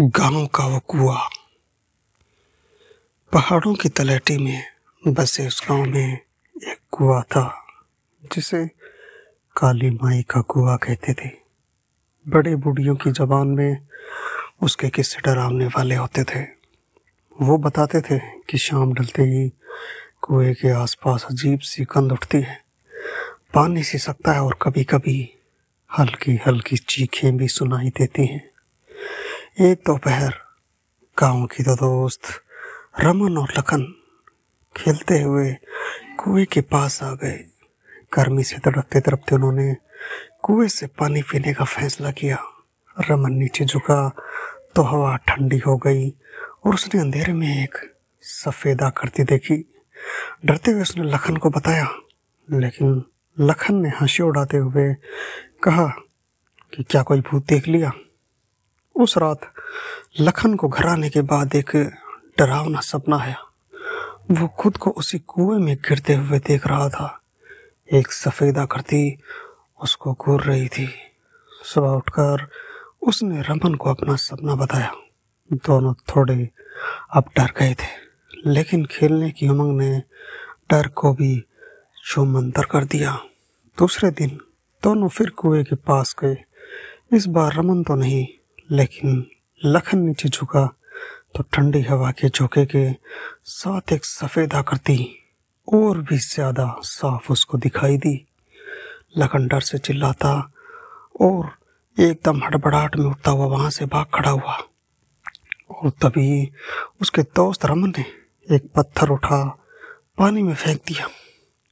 गाँव का वो कुआ पहाड़ों की तलहटी में बसे उस गाँव में एक कुआ था, जिसे काली माई का कुआ कहते थे। बड़े बूढ़ियों की जबान में उसके किस्से डरावने वाले होते थे। वो बताते थे कि शाम ढलते ही कुएँ के आसपास अजीब सी कंध उठती है। पानी सी सकता है और कभी कभी हल्की हल्की चीखें भी सुनाई देती हैं। एक दोपहर। गाँव की दो दोस्त रमन और लखन खेलते हुए कुएँ के पास आ गए। गर्मी से तड़पते तड़पते उन्होंने कुएँ से पानी पीने का फैसला किया। रमन नीचे झुका तो हवा ठंडी हो गई और उसने अंधेरे में एक सफ़ेद आकृति देखी। डरते हुए उसने लखन को बताया, लेकिन लखन ने हँसी उड़ाते हुए कहा कि क्या कोई भूत देख लिया? उस रात लखन को घर आने के बाद एक डरावना सपना आया। वो खुद को उसी कुएँ में गिरते हुए देख रहा था। एक सफ़ेद आकृति उसको घूर रही थी। सुबह उठकर उसने रमन को अपना सपना बताया। दोनों थोड़े अब डर गए थे, लेकिन खेलने की उमंग ने डर को भी छुमंतर कर दिया। दूसरे दिन दोनों फिर कुएँ के पास गए। इस बार रमन तो नहीं लेकिन लखन नीचे झुका तो ठंडी हवा के झोंके के साथ एक सफ़ेद आकृति और भी ज़्यादा साफ़ उसको दिखाई दी। लखन डर से चिल्लाता और एकदम हड़बड़ाहट में उठता हुआ वहाँ से भाग खड़ा हुआ। और तभी उसके दोस्त रमन ने एक पत्थर उठा, पानी में फेंक दिया।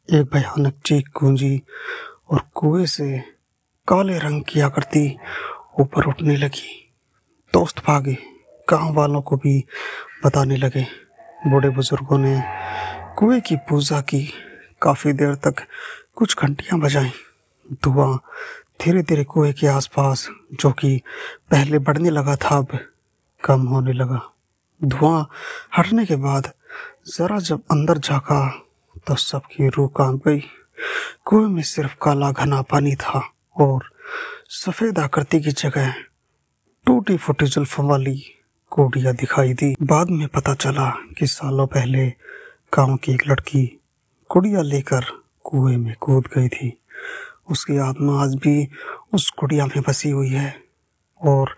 एक भयानक चीख गूंजी और कुएँ से काले रंग की आकृति ऊपर उठने लगी। दोस्त भागे, गाँव वालों को भी बताने लगे। बूढ़े बुज़ुर्गों ने कुएँ की पूजा की। काफ़ी देर तक कुछ घंटियाँ बजाई। धुआँ धीरे धीरे कुएँ के आसपास, जो कि पहले बढ़ने लगा था, अब कम होने लगा। धुआँ हटने के बाद जरा जब अंदर झाका तो सबकी रूह काँप गई। कुएँ में सिर्फ़ काला घना पानी था और सफ़ेद आकृति की जगह टूटी फूटी जुल्फों वाली कोडिया दिखाई दी। बाद में पता चला कि सालों पहले गाँव की एक लड़की कुड़िया लेकर कुएँ में कूद गई थी। उसकी आत्मा आज भी उस कुड़िया में बसी हुई है और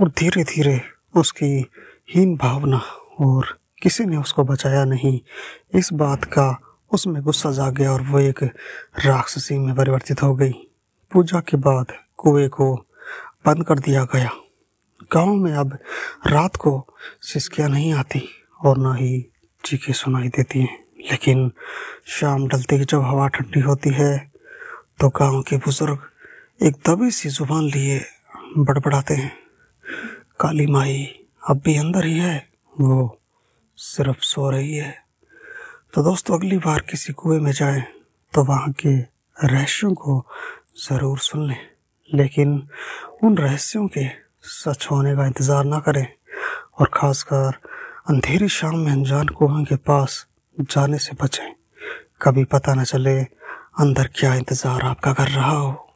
और धीरे धीरे उसकी हीन भावना और किसी ने उसको बचाया नहीं। इस बात का उसमें गुस्सा जाग गया और वो एक राक्षसी में परिवर्तित हो गई। पूजा के बाद कुएँ को बंद कर दिया गया। गाँव में अब रात को सिसकियाँ नहीं आती और ना ही चीखें सुनाई देती हैं। लेकिन शाम ढलते ही, जब हवा ठंडी होती है तो गाँव के बुज़ुर्ग एक दबी सी ज़ुबान लिए बड़बड़ाते हैं। काली माई अब भी अंदर ही है, वो सिर्फ़ सो रही है। तो दोस्तों, अगली बार किसी कुएँ में जाएँ तो वहाँ के रहस्यों को ज़रूर सुन लें। लेकिन उन रहस्यों के सच होने का इंतज़ार ना करें और ख़ासकर अंधेरी शाम में अनजान कुएँ के पास जाने से बचें। कभी पता न चले अंदर क्या इंतज़ार आपका कर रहा हो।